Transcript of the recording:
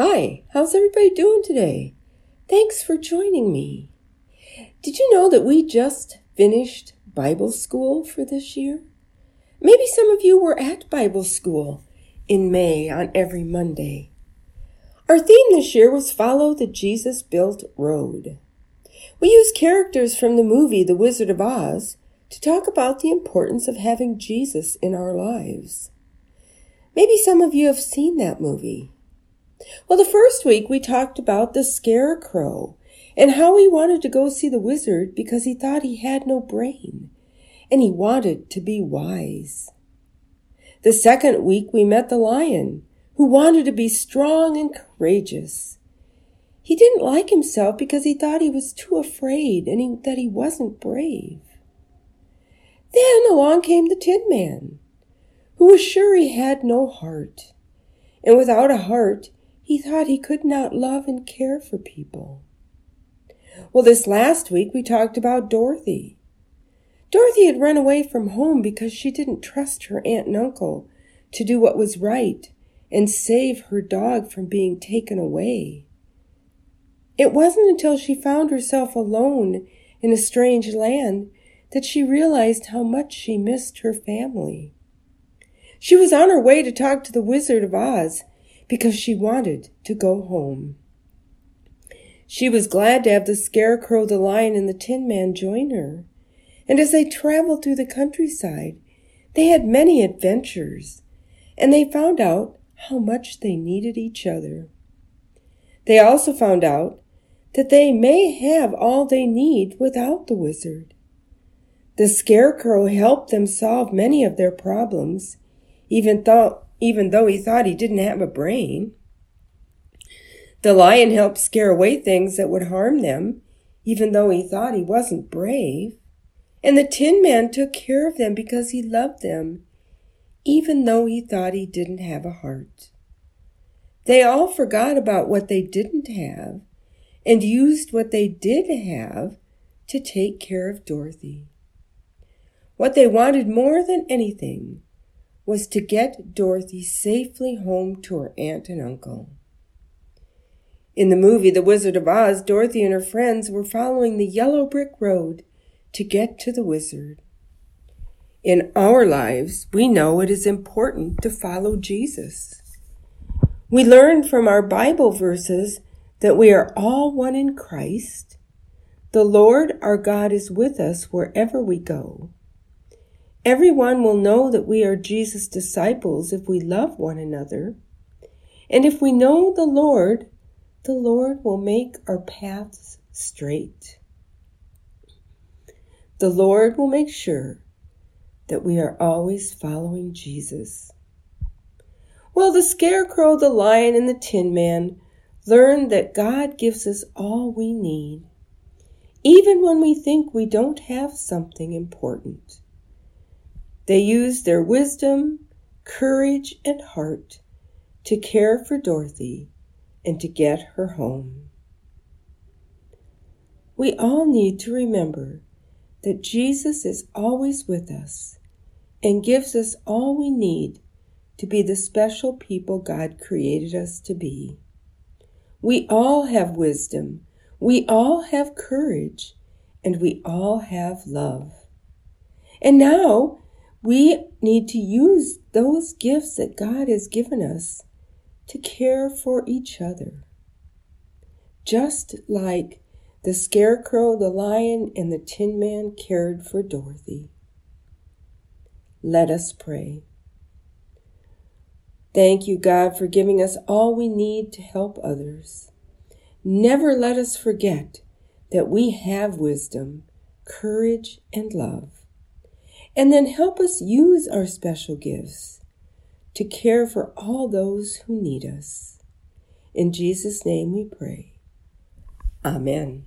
Hi, how's everybody doing today? Thanks for joining me. Did you know that we just finished Bible school for this year? Maybe some of you were at Bible school in May on every Monday. Our theme this year was Follow the Jesus Built Road. We used characters from the movie The Wizard of Oz to talk about the importance of having Jesus in our lives. Maybe some of you have seen that movie. Well, the first week we talked about the scarecrow and how he wanted to go see the wizard because he thought he had no brain and he wanted to be wise. The second week we met the lion who wanted to be strong and courageous. He didn't like himself because he thought he was too afraid and he, that he wasn't brave. Then along came the Tin Man, who was sure he had no heart. And without a heart, he thought he could not love and care for people. Well, this last week we talked about Dorothy. Dorothy had run away from home because she didn't trust her aunt and uncle to do what was right and save her dog from being taken away. It wasn't until she found herself alone in a strange land that she realized how much she missed her family. She was on her way to talk to the Wizard of Oz because she wanted to go home. She was glad to have the Scarecrow, the Lion, and the Tin Man join her. And as they traveled through the countryside, they had many adventures, and they found out how much they needed each other. They also found out that they may have all they need without the wizard. The Scarecrow helped them solve many of their problems, even though even though he thought he didn't have a brain. The lion helped scare away things that would harm them, even though he thought he wasn't brave. And the Tin Man took care of them because he loved them, even though he thought he didn't have a heart. They all forgot about what they didn't have and used what they did have to take care of Dorothy. What they wanted more than anything was to get Dorothy safely home to her aunt and uncle. In the movie The Wizard of Oz, Dorothy and her friends were following the yellow brick road to get to the wizard. In our lives, we know it is important to follow Jesus. We learn from our Bible verses that we are all one in Christ. The Lord our God is with us wherever we go. Everyone will know that we are Jesus' disciples if we love one another. And if we know the Lord, the Lord will make our paths straight. The Lord will make sure that we are always following Jesus. Well, the scarecrow, the lion, and the tin man learned that God gives us all we need, even when we think we don't have something important. They used their wisdom, courage, and heart to care for Dorothy and to get her home. We all need to remember that Jesus is always with us and gives us all we need to be the special people God created us to be. We all have wisdom, we all have courage, and we all have love. And now we need to use those gifts that God has given us to care for each other. Just like the scarecrow, the lion, and the tin man cared for Dorothy. Let us pray. Thank you, God, for giving us all we need to help others. Never let us forget that we have wisdom, courage, and love. And then help us use our special gifts to care for all those who need us. In Jesus' name we pray. Amen.